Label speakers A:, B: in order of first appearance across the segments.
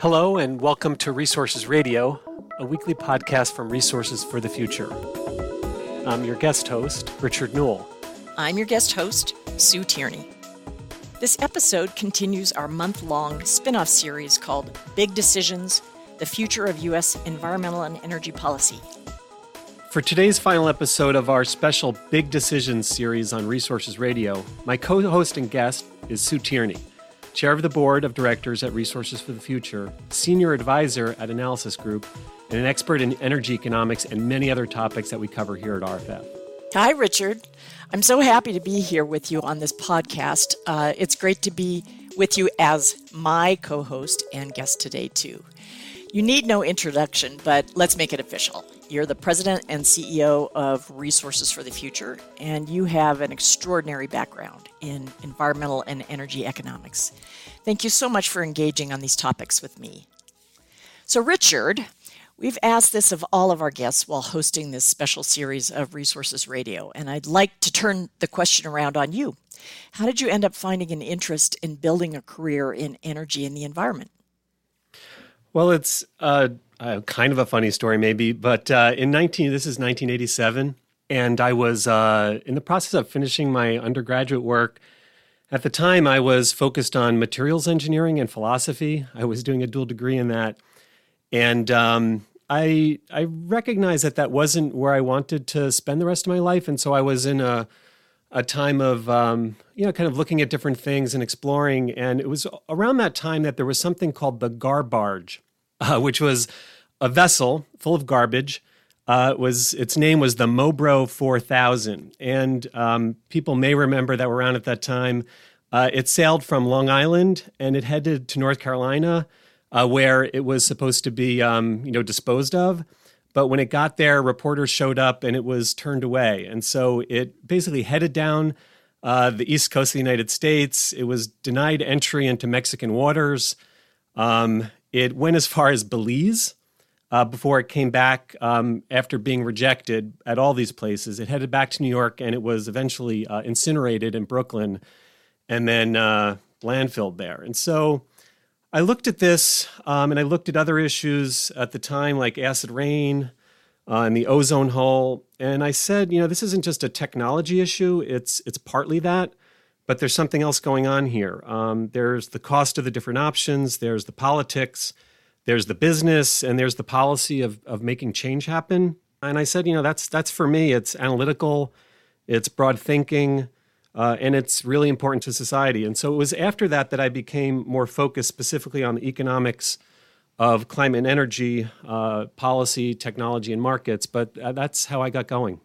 A: Hello, and welcome to Resources Radio, a weekly podcast from Resources for the Future. I'm your guest host, Richard Newell.
B: I'm your guest host, Sue Tierney. This episode continues our month long spin off series called Big Decisions The Future of U.S. Environmental and Energy Policy.
A: For today's final episode of our special Big Decisions series on Resources Radio, my co host and guest is Sue Tierney chair of the board of directors at Resources for the Future, senior advisor at Analysis Group, and an expert in energy economics and many other topics that we cover here at RFF.
B: Hi, Richard. I'm so happy to be here with you on this podcast. Uh, it's great to be with you as my co host and guest today, too. You need no introduction, but let's make it official. You're the president and CEO of Resources for the Future, and you have an extraordinary background in environmental and energy economics. Thank you so much for engaging on these topics with me. So, Richard, we've asked this of all of our guests while hosting this special series of Resources Radio, and I'd like to turn the question around on you. How did you end up finding an interest in building a career in energy and the environment?
A: Well, it's uh, uh, kind of a funny story, maybe, but uh, in 19, this is 1987, and I was uh, in the process of finishing my undergraduate work. At the time, I was focused on materials engineering and philosophy. I was doing a dual degree in that, and um, I I recognized that that wasn't where I wanted to spend the rest of my life, and so I was in a a time of um, you know kind of looking at different things and exploring. And it was around that time that there was something called the Garbarge, uh, which was a vessel full of garbage. Uh, was its name was the Mobro 4000, and um, people may remember that were around at that time. Uh, it sailed from Long Island and it headed to North Carolina, uh, where it was supposed to be, um, you know, disposed of. But when it got there, reporters showed up and it was turned away, and so it basically headed down uh, the east coast of the United States. It was denied entry into Mexican waters. Um, it went as far as Belize uh, before it came back um, after being rejected at all these places. It headed back to New York and it was eventually uh, incinerated in Brooklyn and then uh, landfilled there. And so I looked at this um, and I looked at other issues at the time, like acid rain uh, and the ozone hole. And I said, you know, this isn't just a technology issue, it's, it's partly that. But there's something else going on here. Um, there's the cost of the different options, there's the politics, there's the business, and there's the policy of, of making change happen. And I said, you know, that's, that's for me. It's analytical, it's broad thinking, uh, and it's really important to society. And so it was after that that I became more focused specifically on the economics of climate and energy uh, policy, technology, and markets. But uh, that's how I got going.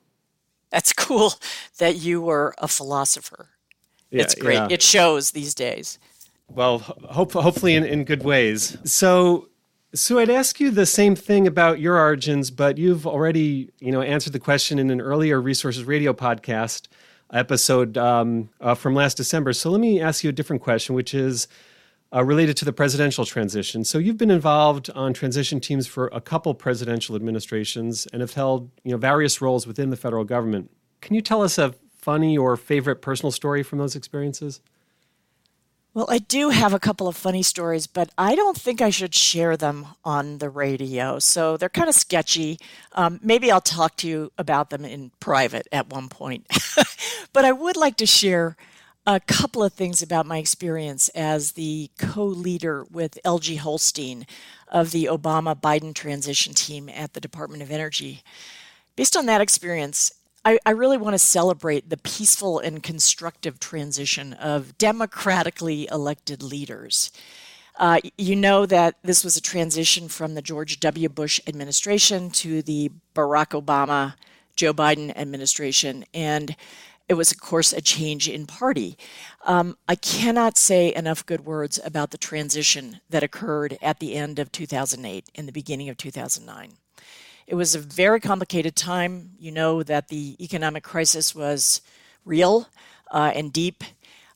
B: That's cool that you were a philosopher. Yeah, it's great. Yeah. It shows these days.
A: Well, hope, hopefully in, in good ways. So, so I'd ask you the same thing about your origins, but you've already, you know, answered the question in an earlier Resources Radio podcast episode um, uh, from last December. So let me ask you a different question, which is uh, related to the presidential transition. So you've been involved on transition teams for a couple presidential administrations and have held, you know, various roles within the federal government. Can you tell us a funny or favorite personal story from those experiences?
B: Well, I do have a couple of funny stories, but I don't think I should share them on the radio. So they're kind of sketchy. Um, maybe I'll talk to you about them in private at one point. but I would like to share a couple of things about my experience as the co leader with Elgie Holstein of the Obama Biden transition team at the Department of Energy. Based on that experience, I, I really want to celebrate the peaceful and constructive transition of democratically elected leaders. Uh, you know that this was a transition from the George W. Bush administration to the Barack Obama, Joe Biden administration. And it was, of course, a change in party. Um, I cannot say enough good words about the transition that occurred at the end of 2008 and the beginning of 2009. It was a very complicated time. You know that the economic crisis was real uh, and deep.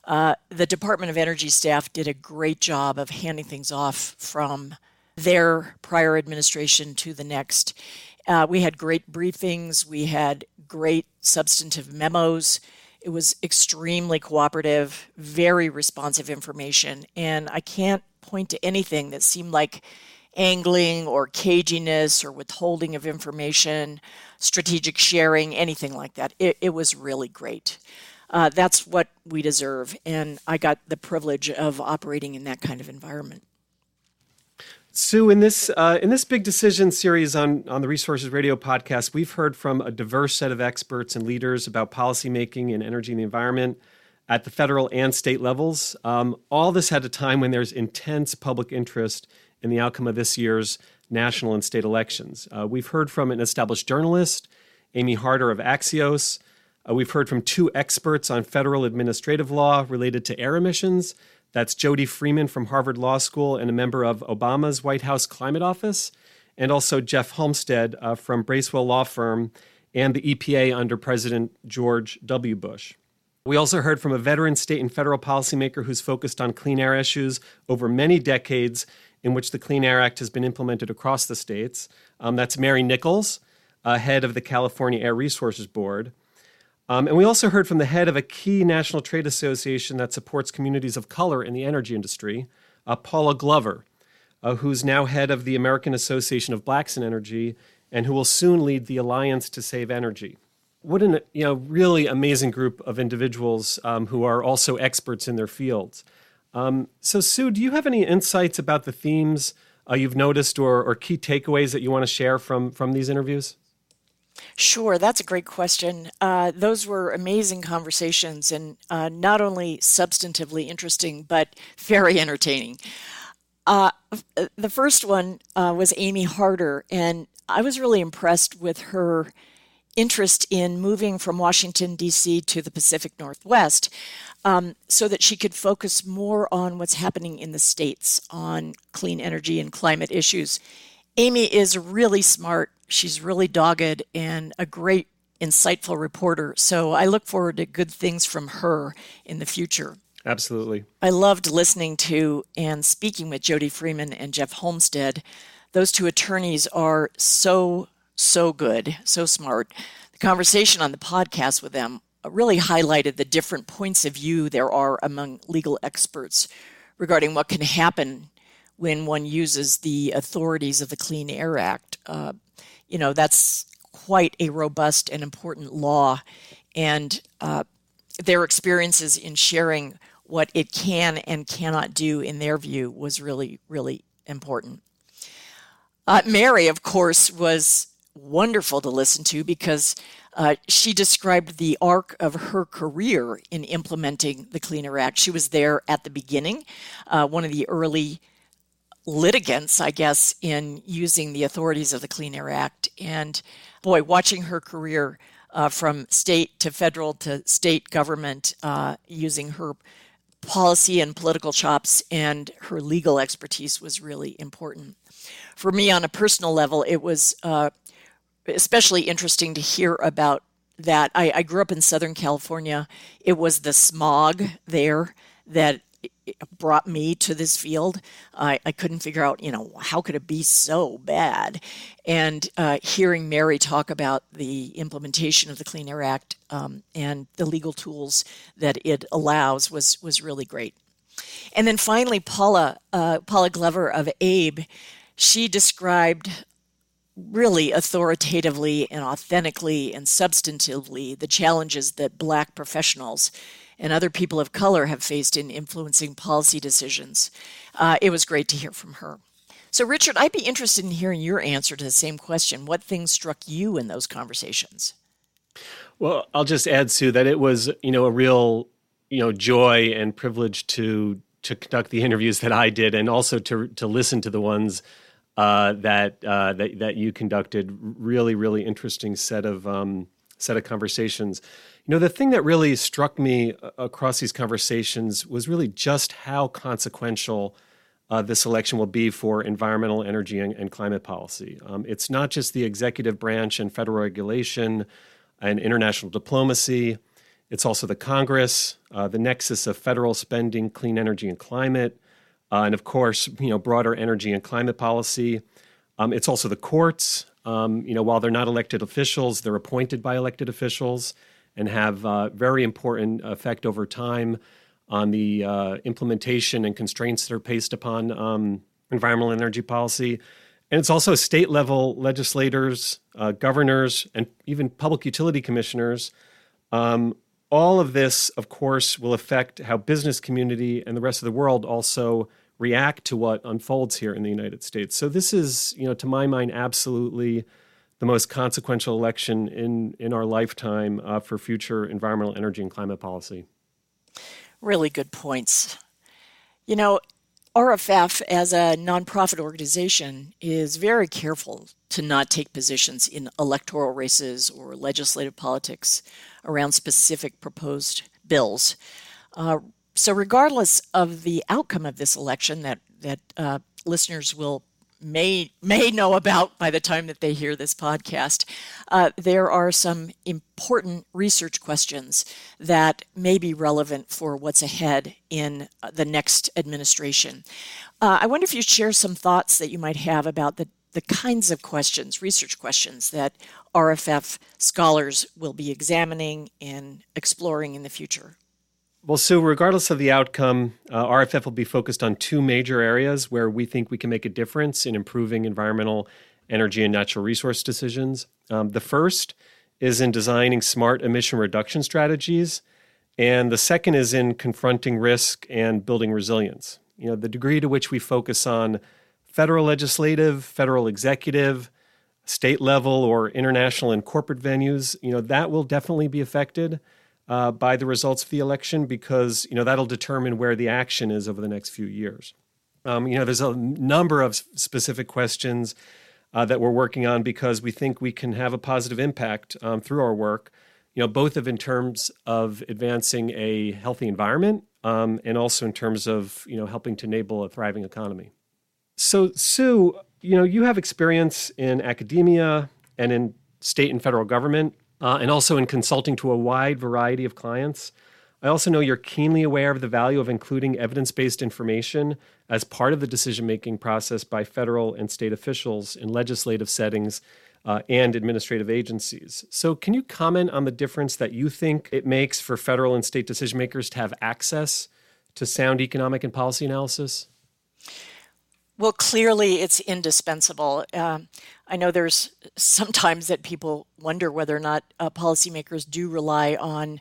B: Uh, the Department of Energy staff did a great job of handing things off from their prior administration to the next. Uh, we had great briefings, we had great substantive memos. It was extremely cooperative, very responsive information. And I can't point to anything that seemed like angling or caginess or withholding of information, strategic sharing, anything like that. It, it was really great. Uh, that's what we deserve. And I got the privilege of operating in that kind of environment.
A: Sue, in this uh, in this big decision series on on the Resources Radio podcast, we've heard from a diverse set of experts and leaders about policymaking in energy and the environment at the federal and state levels. Um, all this at a time when there's intense public interest in the outcome of this year's national and state elections. Uh, we've heard from an established journalist, Amy Harder of Axios. Uh, we've heard from two experts on federal administrative law related to air emissions. That's Jody Freeman from Harvard Law School and a member of Obama's White House Climate Office, and also Jeff Holmstead uh, from Bracewell Law Firm and the EPA under President George W. Bush. We also heard from a veteran state and federal policymaker who's focused on clean air issues over many decades in which the Clean Air Act has been implemented across the states. Um, that's Mary Nichols, uh, head of the California Air Resources Board. Um, and we also heard from the head of a key national trade association that supports communities of color in the energy industry, uh, Paula Glover, uh, who's now head of the American Association of Blacks in Energy and who will soon lead the Alliance to Save Energy. What a you know, really amazing group of individuals um, who are also experts in their fields. Um, so, Sue, do you have any insights about the themes uh, you've noticed or, or key takeaways that you want to share from, from these interviews?
B: Sure, that's a great question. Uh, those were amazing conversations and uh, not only substantively interesting, but very entertaining. Uh, the first one uh, was Amy Harder, and I was really impressed with her interest in moving from Washington, D.C. to the Pacific Northwest um, so that she could focus more on what's happening in the states on clean energy and climate issues. Amy is really smart she's really dogged and a great, insightful reporter. So I look forward to good things from her in the future.
A: Absolutely.
B: I loved listening to and speaking with Jody Freeman and Jeff Holmstead. Those two attorneys are so, so good, so smart. The conversation on the podcast with them really highlighted the different points of view there are among legal experts regarding what can happen when one uses the authorities of the Clean Air Act. Uh, you know, that's quite a robust and important law. And uh, their experiences in sharing what it can and cannot do, in their view, was really, really important. Uh, Mary, of course, was wonderful to listen to because uh, she described the arc of her career in implementing the Clean Air Act. She was there at the beginning, uh, one of the early litigants, I guess, in using the authorities of the Clean Air Act. And boy, watching her career uh, from state to federal to state government, uh, using her policy and political chops and her legal expertise was really important. For me, on a personal level, it was uh, especially interesting to hear about that. I, I grew up in Southern California. It was the smog there that brought me to this field. I, I couldn't figure out, you know, how could it be so bad? And uh, hearing Mary talk about the implementation of the Clean Air Act um, and the legal tools that it allows was was really great. And then finally, Paula uh, Paula Glover of ABE, she described really authoritatively and authentically and substantively the challenges that Black professionals and other people of color have faced in influencing policy decisions. Uh, it was great to hear from her. So, Richard, I'd be interested in hearing your answer to the same question. What things struck you in those conversations?
A: Well, I'll just add, Sue, that it was, you know, a real, you know, joy and privilege to to conduct the interviews that I did, and also to to listen to the ones uh, that uh, that that you conducted. Really, really interesting set of um, set of conversations. You know, the thing that really struck me uh, across these conversations was really just how consequential uh, this election will be for environmental, energy, and, and climate policy. Um, it's not just the executive branch and federal regulation and international diplomacy. It's also the Congress, uh, the nexus of federal spending, clean energy, and climate, uh, and of course, you know, broader energy and climate policy. Um, it's also the courts. Um, you know, while they're not elected officials, they're appointed by elected officials and have uh, very important effect over time. on the uh, implementation and constraints that are placed upon um, environmental energy policy. And it's also state level legislators, uh, governors, and even public utility commissioners. All of this, of course, will affect how business community and the rest of the world also react to what unfolds here in the United States. So this is, you know, to my mind, absolutely the most consequential election in in our lifetime uh, for future environmental, energy, and climate policy.
B: Really good points. You know, RFF, as a nonprofit organization, is very careful to not take positions in electoral races or legislative politics around specific proposed bills. Uh, so, regardless of the outcome of this election that that uh, listeners will may may know about by the time that they hear this podcast, uh, there are some important research questions that may be relevant for what's ahead in uh, the next administration. Uh, I wonder if you share some thoughts that you might have about the the kinds of questions, research questions that RFF scholars will be examining and exploring in the future.
A: Well, so regardless of the outcome, uh, RFF will be focused on two major areas where we think we can make a difference in improving environmental, energy, and natural resource decisions. Um, the first is in designing smart emission reduction strategies, and the second is in confronting risk and building resilience. You know, the degree to which we focus on federal legislative, federal executive, state level, or international and corporate venues, you know, that will definitely be affected uh, by the results of the election because you know that'll determine where the action is over the next few years. Um, you know, there's a number of specific questions uh, that we're working on because we think we can have a positive impact um, through our work. You know, both of in terms of advancing a healthy environment um, and also in terms of you know helping to enable a thriving economy. So, Sue, you know, you have experience in academia and in state and federal government uh, and also in consulting to a wide variety of clients. I also know you're keenly aware of the value of including evidence based information as part of the decision making process by federal and state officials in legislative settings uh, and administrative agencies. So, can you comment on the difference that you think it makes for federal and state decision makers to have access to sound economic and policy analysis?
B: Well, clearly it's indispensable. Um, I know there's sometimes that people wonder whether or not uh, policymakers do rely on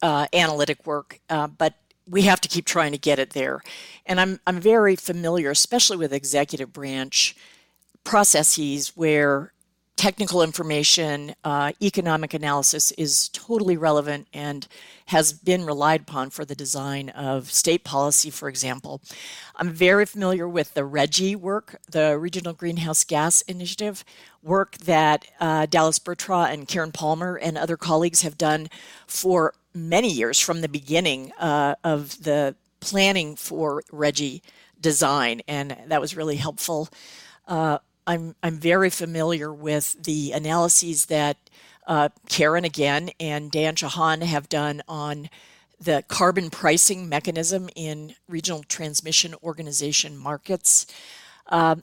B: uh, analytic work, uh, but we have to keep trying to get it there. And I'm, I'm very familiar, especially with executive branch processes where technical information, uh, economic analysis is totally relevant and has been relied upon for the design of state policy, for example. I'm very familiar with the RGGI work, the Regional Greenhouse Gas Initiative work that uh, Dallas Burtraw and Karen Palmer and other colleagues have done for many years from the beginning uh, of the planning for RGGI design, and that was really helpful. Uh, I'm I'm very familiar with the analyses that uh, Karen again and Dan Shawhan have done on the carbon pricing mechanism in regional transmission organization markets. Uh,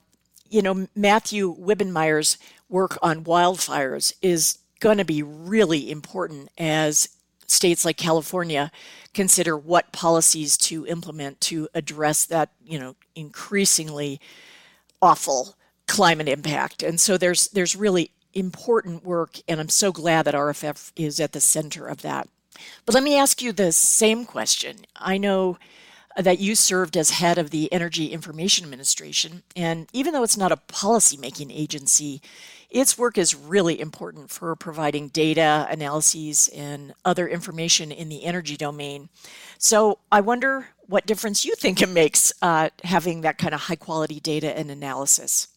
B: you know, Matthew Wibbenmeyer's work on wildfires is going to be really important as states like California consider what policies to implement to address that, you know, increasingly awful climate impact. And so there's there's really important work, and I'm so glad that RFF is at the center of that. But let me ask you the same question. I know that you served as head of the Energy Information Administration, and even though it's not a policy-making agency, its work is really important for providing data, analyses, and other information in the energy domain. So I wonder what difference you think it makes uh, having that kind of high quality data and analysis.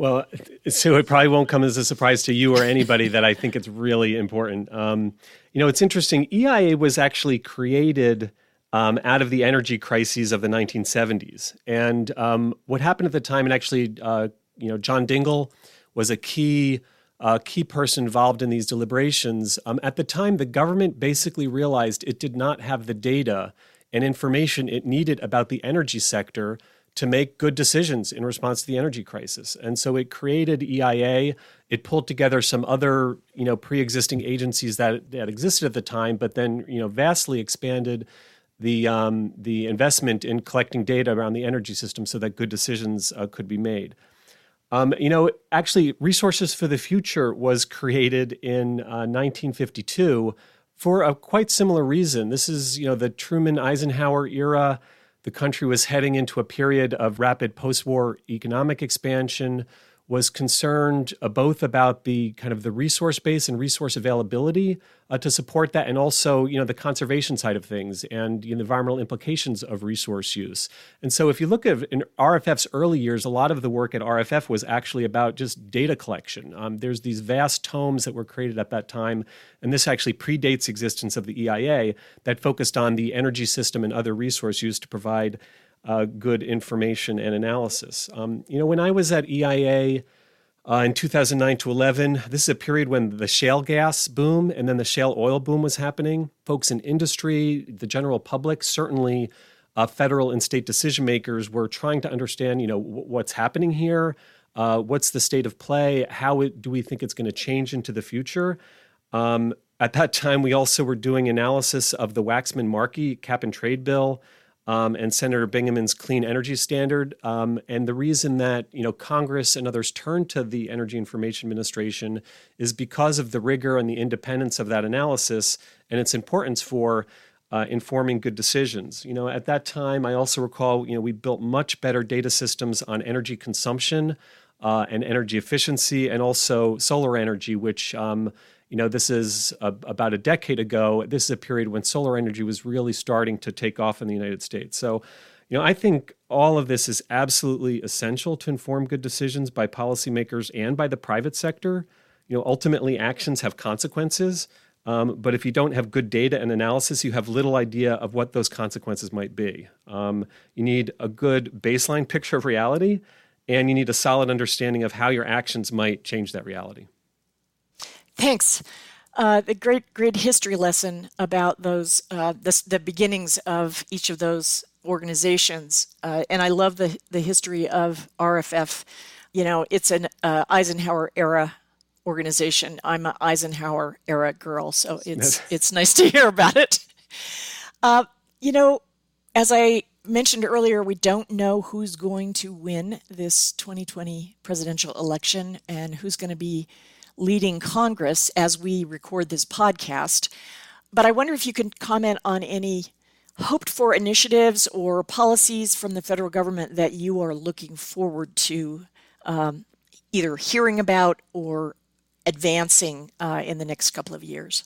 A: Well, so it probably won't come as a surprise to you or anybody that I think it's really important. Um, you know, it's interesting. EIA was actually created um, out of the energy crises of the 1970s, and um, what happened at the time, and actually, uh, you know, John Dingell was a key uh, key person involved in these deliberations. Um, at the time, the government basically realized it did not have the data and information it needed about the energy sector to make good decisions in response to the energy crisis. And so it created EIA. It pulled together some other, you know, pre-existing agencies that that existed at the time, but then, you know, vastly expanded the um, the investment in collecting data around the energy system so that good decisions uh, could be made. Um, you know, actually, Resources for the Future was created in uh, 1952 for a quite similar reason. This is, you know, the Truman Eisenhower era. The country was heading into a period of rapid post war economic expansion was concerned uh, both about the kind of the resource base and resource availability uh, to support that, and also you know the conservation side of things and you know, the environmental implications of resource use. And so, if you look at in RFF's early years, a lot of the work at RFF was actually about just data collection. Um, there's these vast tomes that were created at that time, and this actually predates existence of the EIA that focused on the energy system and other resource use to provide uh, good information and analysis. Um, you know, when I was at EIA uh, in 2009 to 11, this is a period when the shale gas boom and then the shale oil boom was happening. Folks in industry, the general public, certainly uh, federal and state decision makers were trying to understand, you know, w- what's happening here. Uh, what's the state of play? How it, do we think it's going to change into the future? Um, at that time, we also were doing analysis of the Waxman Markey cap and trade bill um, and Senator Bingaman's clean energy standard. Um, and the reason that you know Congress and others turned to the Energy Information Administration is because of the rigor and the independence of that analysis and its importance for uh, informing good decisions. You know, at that time, I also recall you know we built much better data systems on energy consumption. Uh, and energy efficiency, and also solar energy, which um, you know, this is a, about a decade ago. This is a period when solar energy was really starting to take off in the United States. So, you know, I think all of this is absolutely essential to inform good decisions by policymakers and by the private sector. You know, ultimately, actions have consequences. Um, but if you don't have good data and analysis, you have little idea of what those consequences might be. Um, you need a good baseline picture of reality, and you need a solid understanding of how your actions might change that reality.
B: Thanks. Uh, the great, great history lesson about those, uh, the, the, beginnings of each of those organizations. Uh, and I love the, the history of RFF. You know, it's an uh, Eisenhower era organization. I'm an Eisenhower era girl, so it's, it's nice to hear about it. Uh, you know, as I mentioned earlier, we don't know who's going to win this 2020 presidential election and who's going to be leading Congress as we record this podcast. But I wonder if you can comment on any hoped for initiatives or policies from the federal government that you are looking forward to um, either hearing about or advancing uh, in the next couple of years.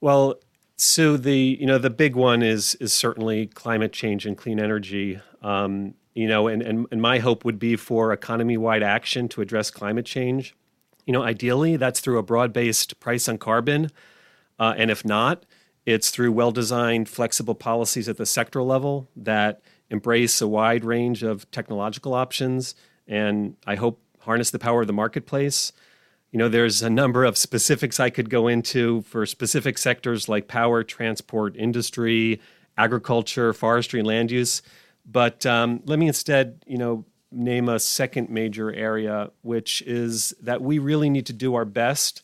A: Well, so the you know the big one is is certainly climate change and clean energy. Um, you know, and, and and my hope would be for economy wide action to address climate change. You know, ideally, that's through a broad based price on carbon. Uh, and if not, it's through well designed, flexible policies at the sectoral level that embrace a wide range of technological options and I hope harness the power of the marketplace. You know, there's a number of specifics I could go into for specific sectors like power, transport, industry, agriculture, forestry, and land use. But um, let me instead, you know, name a second major area, which is that we really need to do our best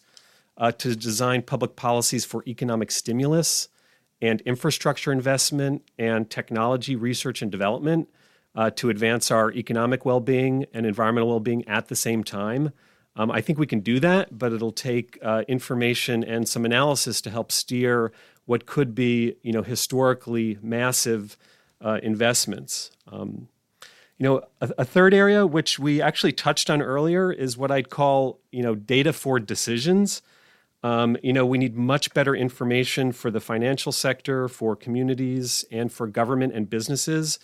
A: uh, to design public policies for economic stimulus and infrastructure investment and technology research and development uh, to advance our economic well being and environmental well being at the same time. Um, I think we can do that, but it'll take uh, information and some analysis to help steer what could be, you know, historically massive uh, investments. Um, you know, a, a, third area which we actually touched on earlier is what I'd call, you know, data for decisions. Um, you know, we need much better information for the financial sector, for communities, and for government and businesses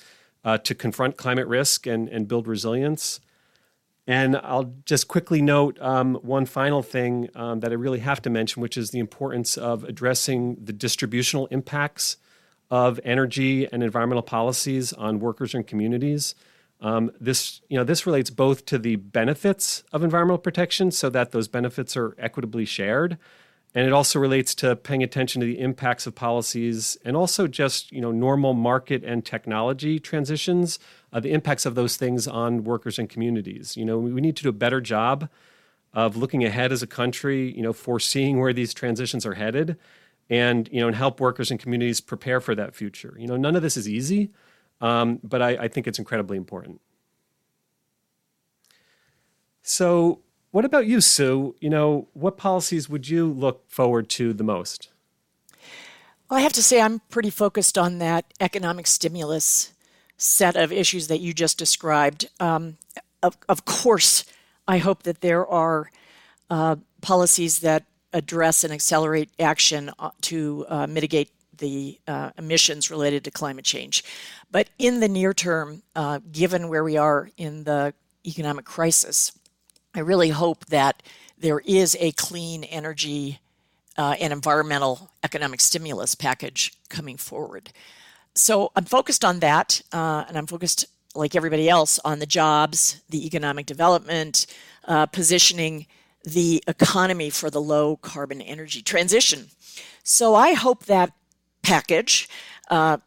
A: uh, to confront climate risk and, and build resilience. And I'll just quickly note um, one final thing um, that I really have to mention, which is the importance of addressing the distributional impacts of energy and environmental policies on workers and communities. Um, this, you know, this relates both to the benefits of environmental protection, so that those benefits are equitably shared, and it also relates to paying attention to the impacts of policies and also just you know normal market and technology transitions, uh, the impacts of those things on workers and communities. You know, we need to do a better job of looking ahead as a country, you know, foreseeing where these transitions are headed, and you know and help workers and communities prepare for that future. You know, none of this is easy, um, but I, I think it's incredibly important. So, what about you, Sue? You know, what policies would you look forward to the most?
B: Well, I have to say, I'm pretty focused on that economic stimulus set of issues that you just described. Um, of, of, course, I hope that there are uh, policies that address and accelerate action uh, to uh, mitigate the uh, emissions related to climate change. But in the near term, uh, given where we are in the economic crisis, I really hope that there is a clean energy uh, and environmental economic stimulus package coming forward. So I'm focused on that, uh, and I'm focused, like everybody else, on the jobs, the economic development, uh, positioning the economy for the low carbon energy transition. So I hope that package uh,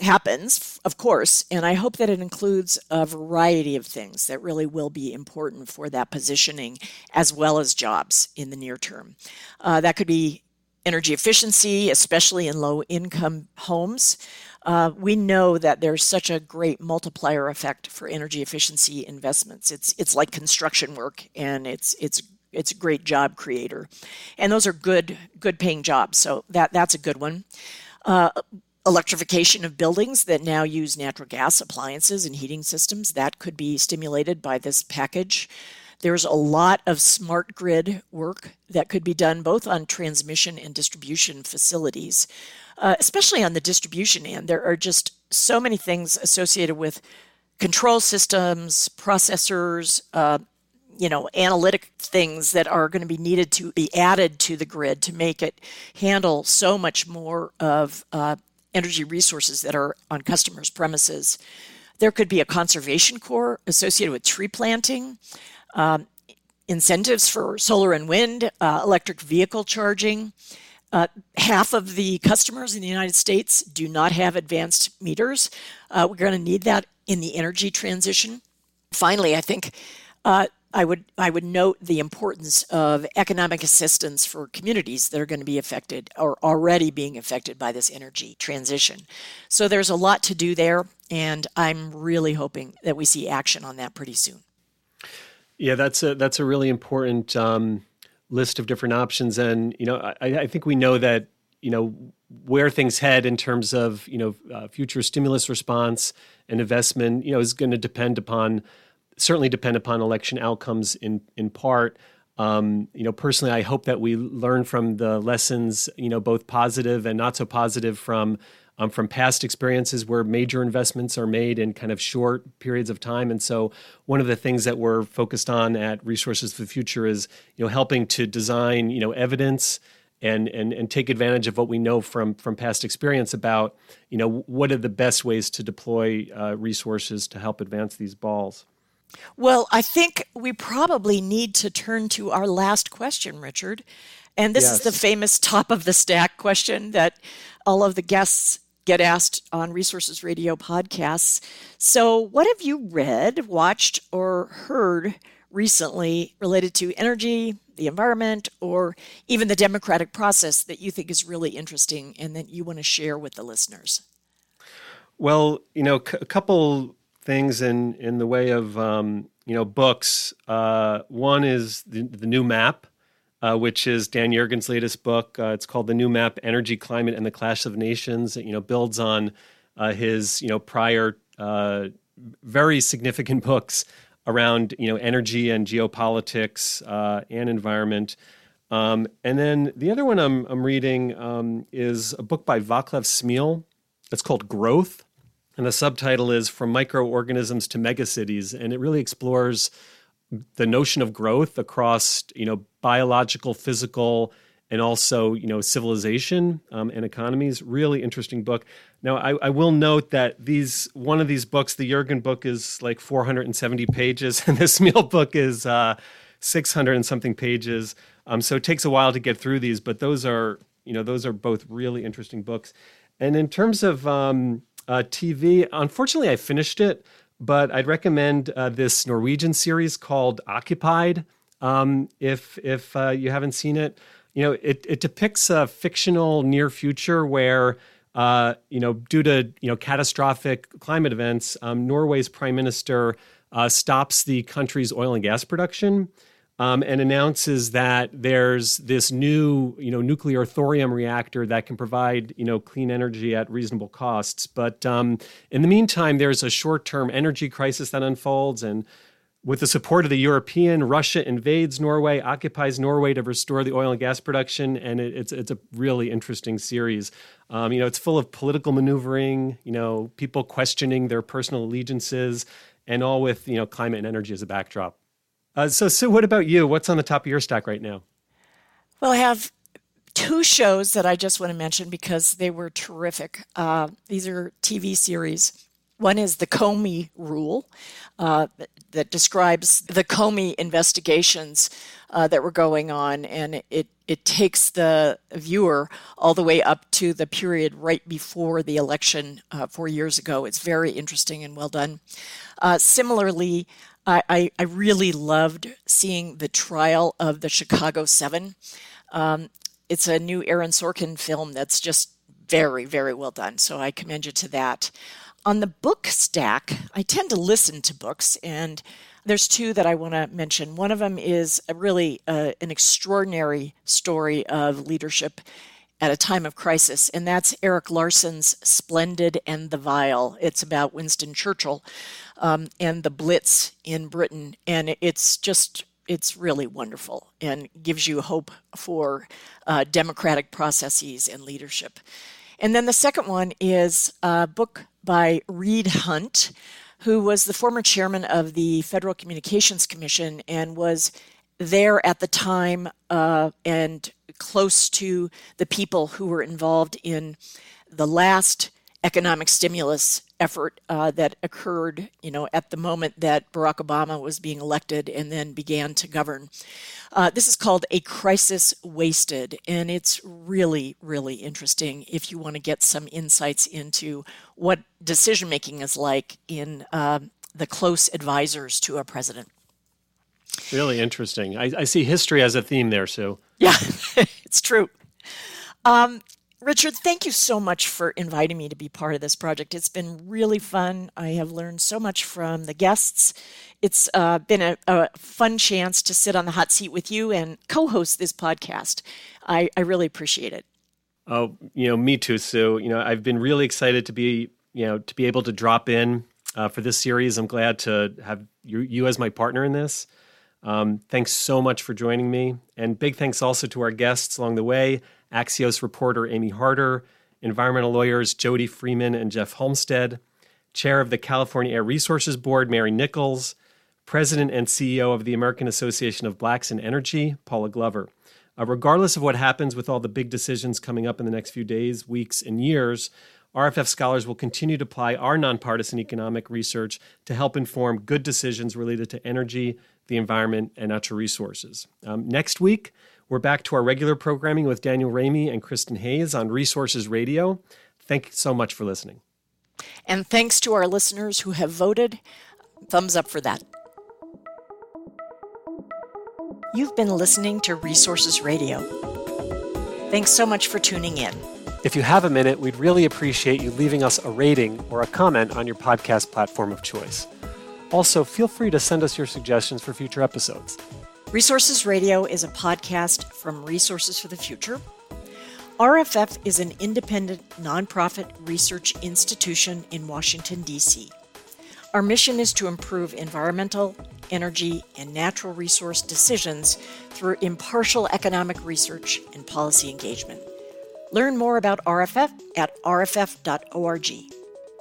B: happens, of course, and I hope that it includes a variety of things that really will be important for that positioning as well as jobs in the near term. Uh, that could be energy efficiency, especially in low income homes. Uh, we know that there's such a great multiplier effect for energy efficiency investments. It's it's like construction work, and it's it's it's a great job creator, and those are good good paying jobs. So that that's a good one. Uh, electrification of buildings that now use natural gas appliances and heating systems that could be stimulated by this package. There's a lot of smart grid work that could be done both on transmission and distribution facilities, uh, especially on the distribution end. There are just so many things associated with control systems, processors, uh, you know, analytic things that are going to be needed to be added to the grid to make it handle so much more of uh, energy resources that are on customers' premises. There could be a conservation corps associated with tree planting, um, incentives for solar and wind, uh, electric vehicle charging. Uh, half of the customers in the United States do not have advanced meters. Uh, we're going to need that in the energy transition. Finally, I think uh, I would I would note the importance of economic assistance for communities that are going to be affected or already being affected by this energy transition. So there's a lot to do there, and I'm really hoping that we see action on that pretty soon.
A: Yeah, that's a that's a really important um, list of different options, and you know I, I think we know that you know where things head in terms of you know uh, future stimulus response and investment you know is going to depend upon certainly depend upon election outcomes in in part. Um, you know, personally, I hope that we learn from the lessons, you know, both positive and not so positive from um, from past experiences where major investments are made in kind of short periods of time. And so, one of the things that we're focused on at Resources for the Future is, you know, helping to design, you know, evidence and and and take advantage of what we know from from past experience about, you know, what are the best ways to deploy uh, resources to help advance these balls.
B: Well, I think we probably need to turn to our last question, Richard. And this yes. is the famous top of the stack question that all of the guests get asked on Resources Radio podcasts. So, what have you read, watched, or heard recently related to energy, the environment, or even the democratic process that you think is really interesting and that you want to share with the listeners?
A: Well, you know, a couple things in in the way of um, you know books. Uh, one is the, the new map, uh, which is Dan Yergin's latest book. Uh, it's called The New Map: Energy, Climate, and the Clash of Nations. It, you know, builds on uh, his you know prior uh, very significant books around you know energy and geopolitics uh, and environment. Um, and then the other one I'm, I'm reading um, is a book by Vaclav Smil. It's called Growth and the subtitle is From Microorganisms to Megacities. And it really explores the notion of growth across, you know, biological, physical, and also, you know, civilization um, and economies. Really interesting book. Now, I, I, will note that these one of these books, the Yergin book, is like 470 pages, and this Smil book is uh, 600 and something pages. Um, so it takes a while to get through these, but those are, you know, those are both really interesting books. And in terms of um, uh, TV, unfortunately, I finished it, but I'd recommend uh, this Norwegian series called Occupied. Um, if if uh, you haven't seen it, you know, it, it depicts a fictional near future where, uh, you know, due to you know catastrophic climate events, um, Norway's prime minister uh, stops the country's oil and gas production. Um, and announces that there's this new, you know, nuclear thorium reactor that can provide, you know, clean energy at reasonable costs. But um, in the meantime, there's a short-term energy crisis that unfolds, and with the support of the European, Russia invades Norway, occupies Norway to restore the oil and gas production, and it, it's it's a really interesting series. Um, you know, it's full of political maneuvering. You know, people questioning their personal allegiances, and all with you know climate and energy as a backdrop. Uh, so, Sue, what about you? What's on the top of your stack right now?
B: Well, I have two shows that I just want to mention because they were terrific. Uh, these are TV series. One is the Comey Rule, uh, that describes the Comey investigations uh, that were going on, and it it takes the viewer all the way up to the period right before the election uh, four years ago. It's very interesting and well done. Uh, similarly, I, I, really loved seeing the trial of the Chicago Seven. Um, it's a new Aaron Sorkin film that's just very, very well done. So I commend you to that. On the book stack, I tend to listen to books, and there's two that I want to mention. One of them is a really uh, an extraordinary story of leadership at a time of crisis, and that's Erik Larson's Splendid and the Vile. It's about Winston Churchill um, and the Blitz in Britain, and it's just it's really wonderful and gives you hope for uh, democratic processes and leadership. And then the second one is a book by Reed Hundt, who was the former chairman of the Federal Communications Commission and was there at the time uh, and close to the people who were involved in the last economic stimulus effort uh, that occurred, you know, at the moment that Barack Obama was being elected and then began to govern. Uh, this is called A Crisis Wasted, and it's really, really interesting if you want to get some insights into what decision making is like in uh, the close advisors to a president.
A: Really interesting. I, I, see history as a theme there, Sue.
B: Yeah, it's true. Um, Richard, thank you so much for inviting me to be part of this project. It's been really fun. I have learned so much from the guests. It's uh, been a, a, fun chance to sit on the hot seat with you and co host this podcast. I, I really appreciate it.
A: Oh, you know, me too, Sue. You know, I've been really excited to be, you know, to be able to drop in uh, for this series. I'm glad to have you, you as my partner in this. Um, thanks so much for joining me. And big thanks also to our guests along the way Axios reporter Amy Harder, environmental lawyers Jody Freeman and Jeff Holmstead, chair of the California Air Resources Board, Mary Nichols, president and CEO of the American Association of Blacks in Energy, Paula Glover. Uh, regardless of what happens with all the big decisions coming up in the next few days, weeks, and years, RFF scholars will continue to apply our nonpartisan economic research to help inform good decisions related to energy, the environment, and natural resources. Um, next week, we're back to our regular programming with Daniel Raimi and Kristin Hayes on Resources Radio. Thank you so much for listening.
B: And thanks to our listeners who have voted. Thumbs up for that. You've been listening to Resources Radio. Thanks so much for tuning in.
A: If you have a minute, we'd really appreciate you leaving us a rating or a comment on your podcast platform of choice. Also, feel free to send us your suggestions for future episodes.
B: Resources Radio is a podcast from Resources for the Future. RFF is an independent nonprofit research institution in Washington, D.C. Our mission is to improve environmental, energy, and natural resource decisions through impartial economic research and policy engagement. Learn more about RFF at rff.org.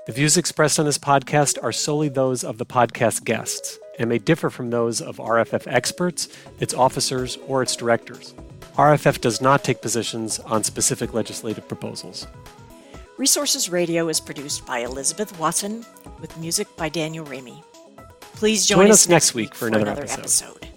A: The views expressed on this podcast are solely those of the podcast guests and may differ from those of RFF experts, its officers, or its directors. RFF does not take positions on specific legislative proposals.
B: Resources Radio is produced by Elizabeth Watson with music by Daniel Raimi. Please join,
A: join
B: us,
A: next week for,
B: for
A: another,
B: another
A: episode.
B: episode.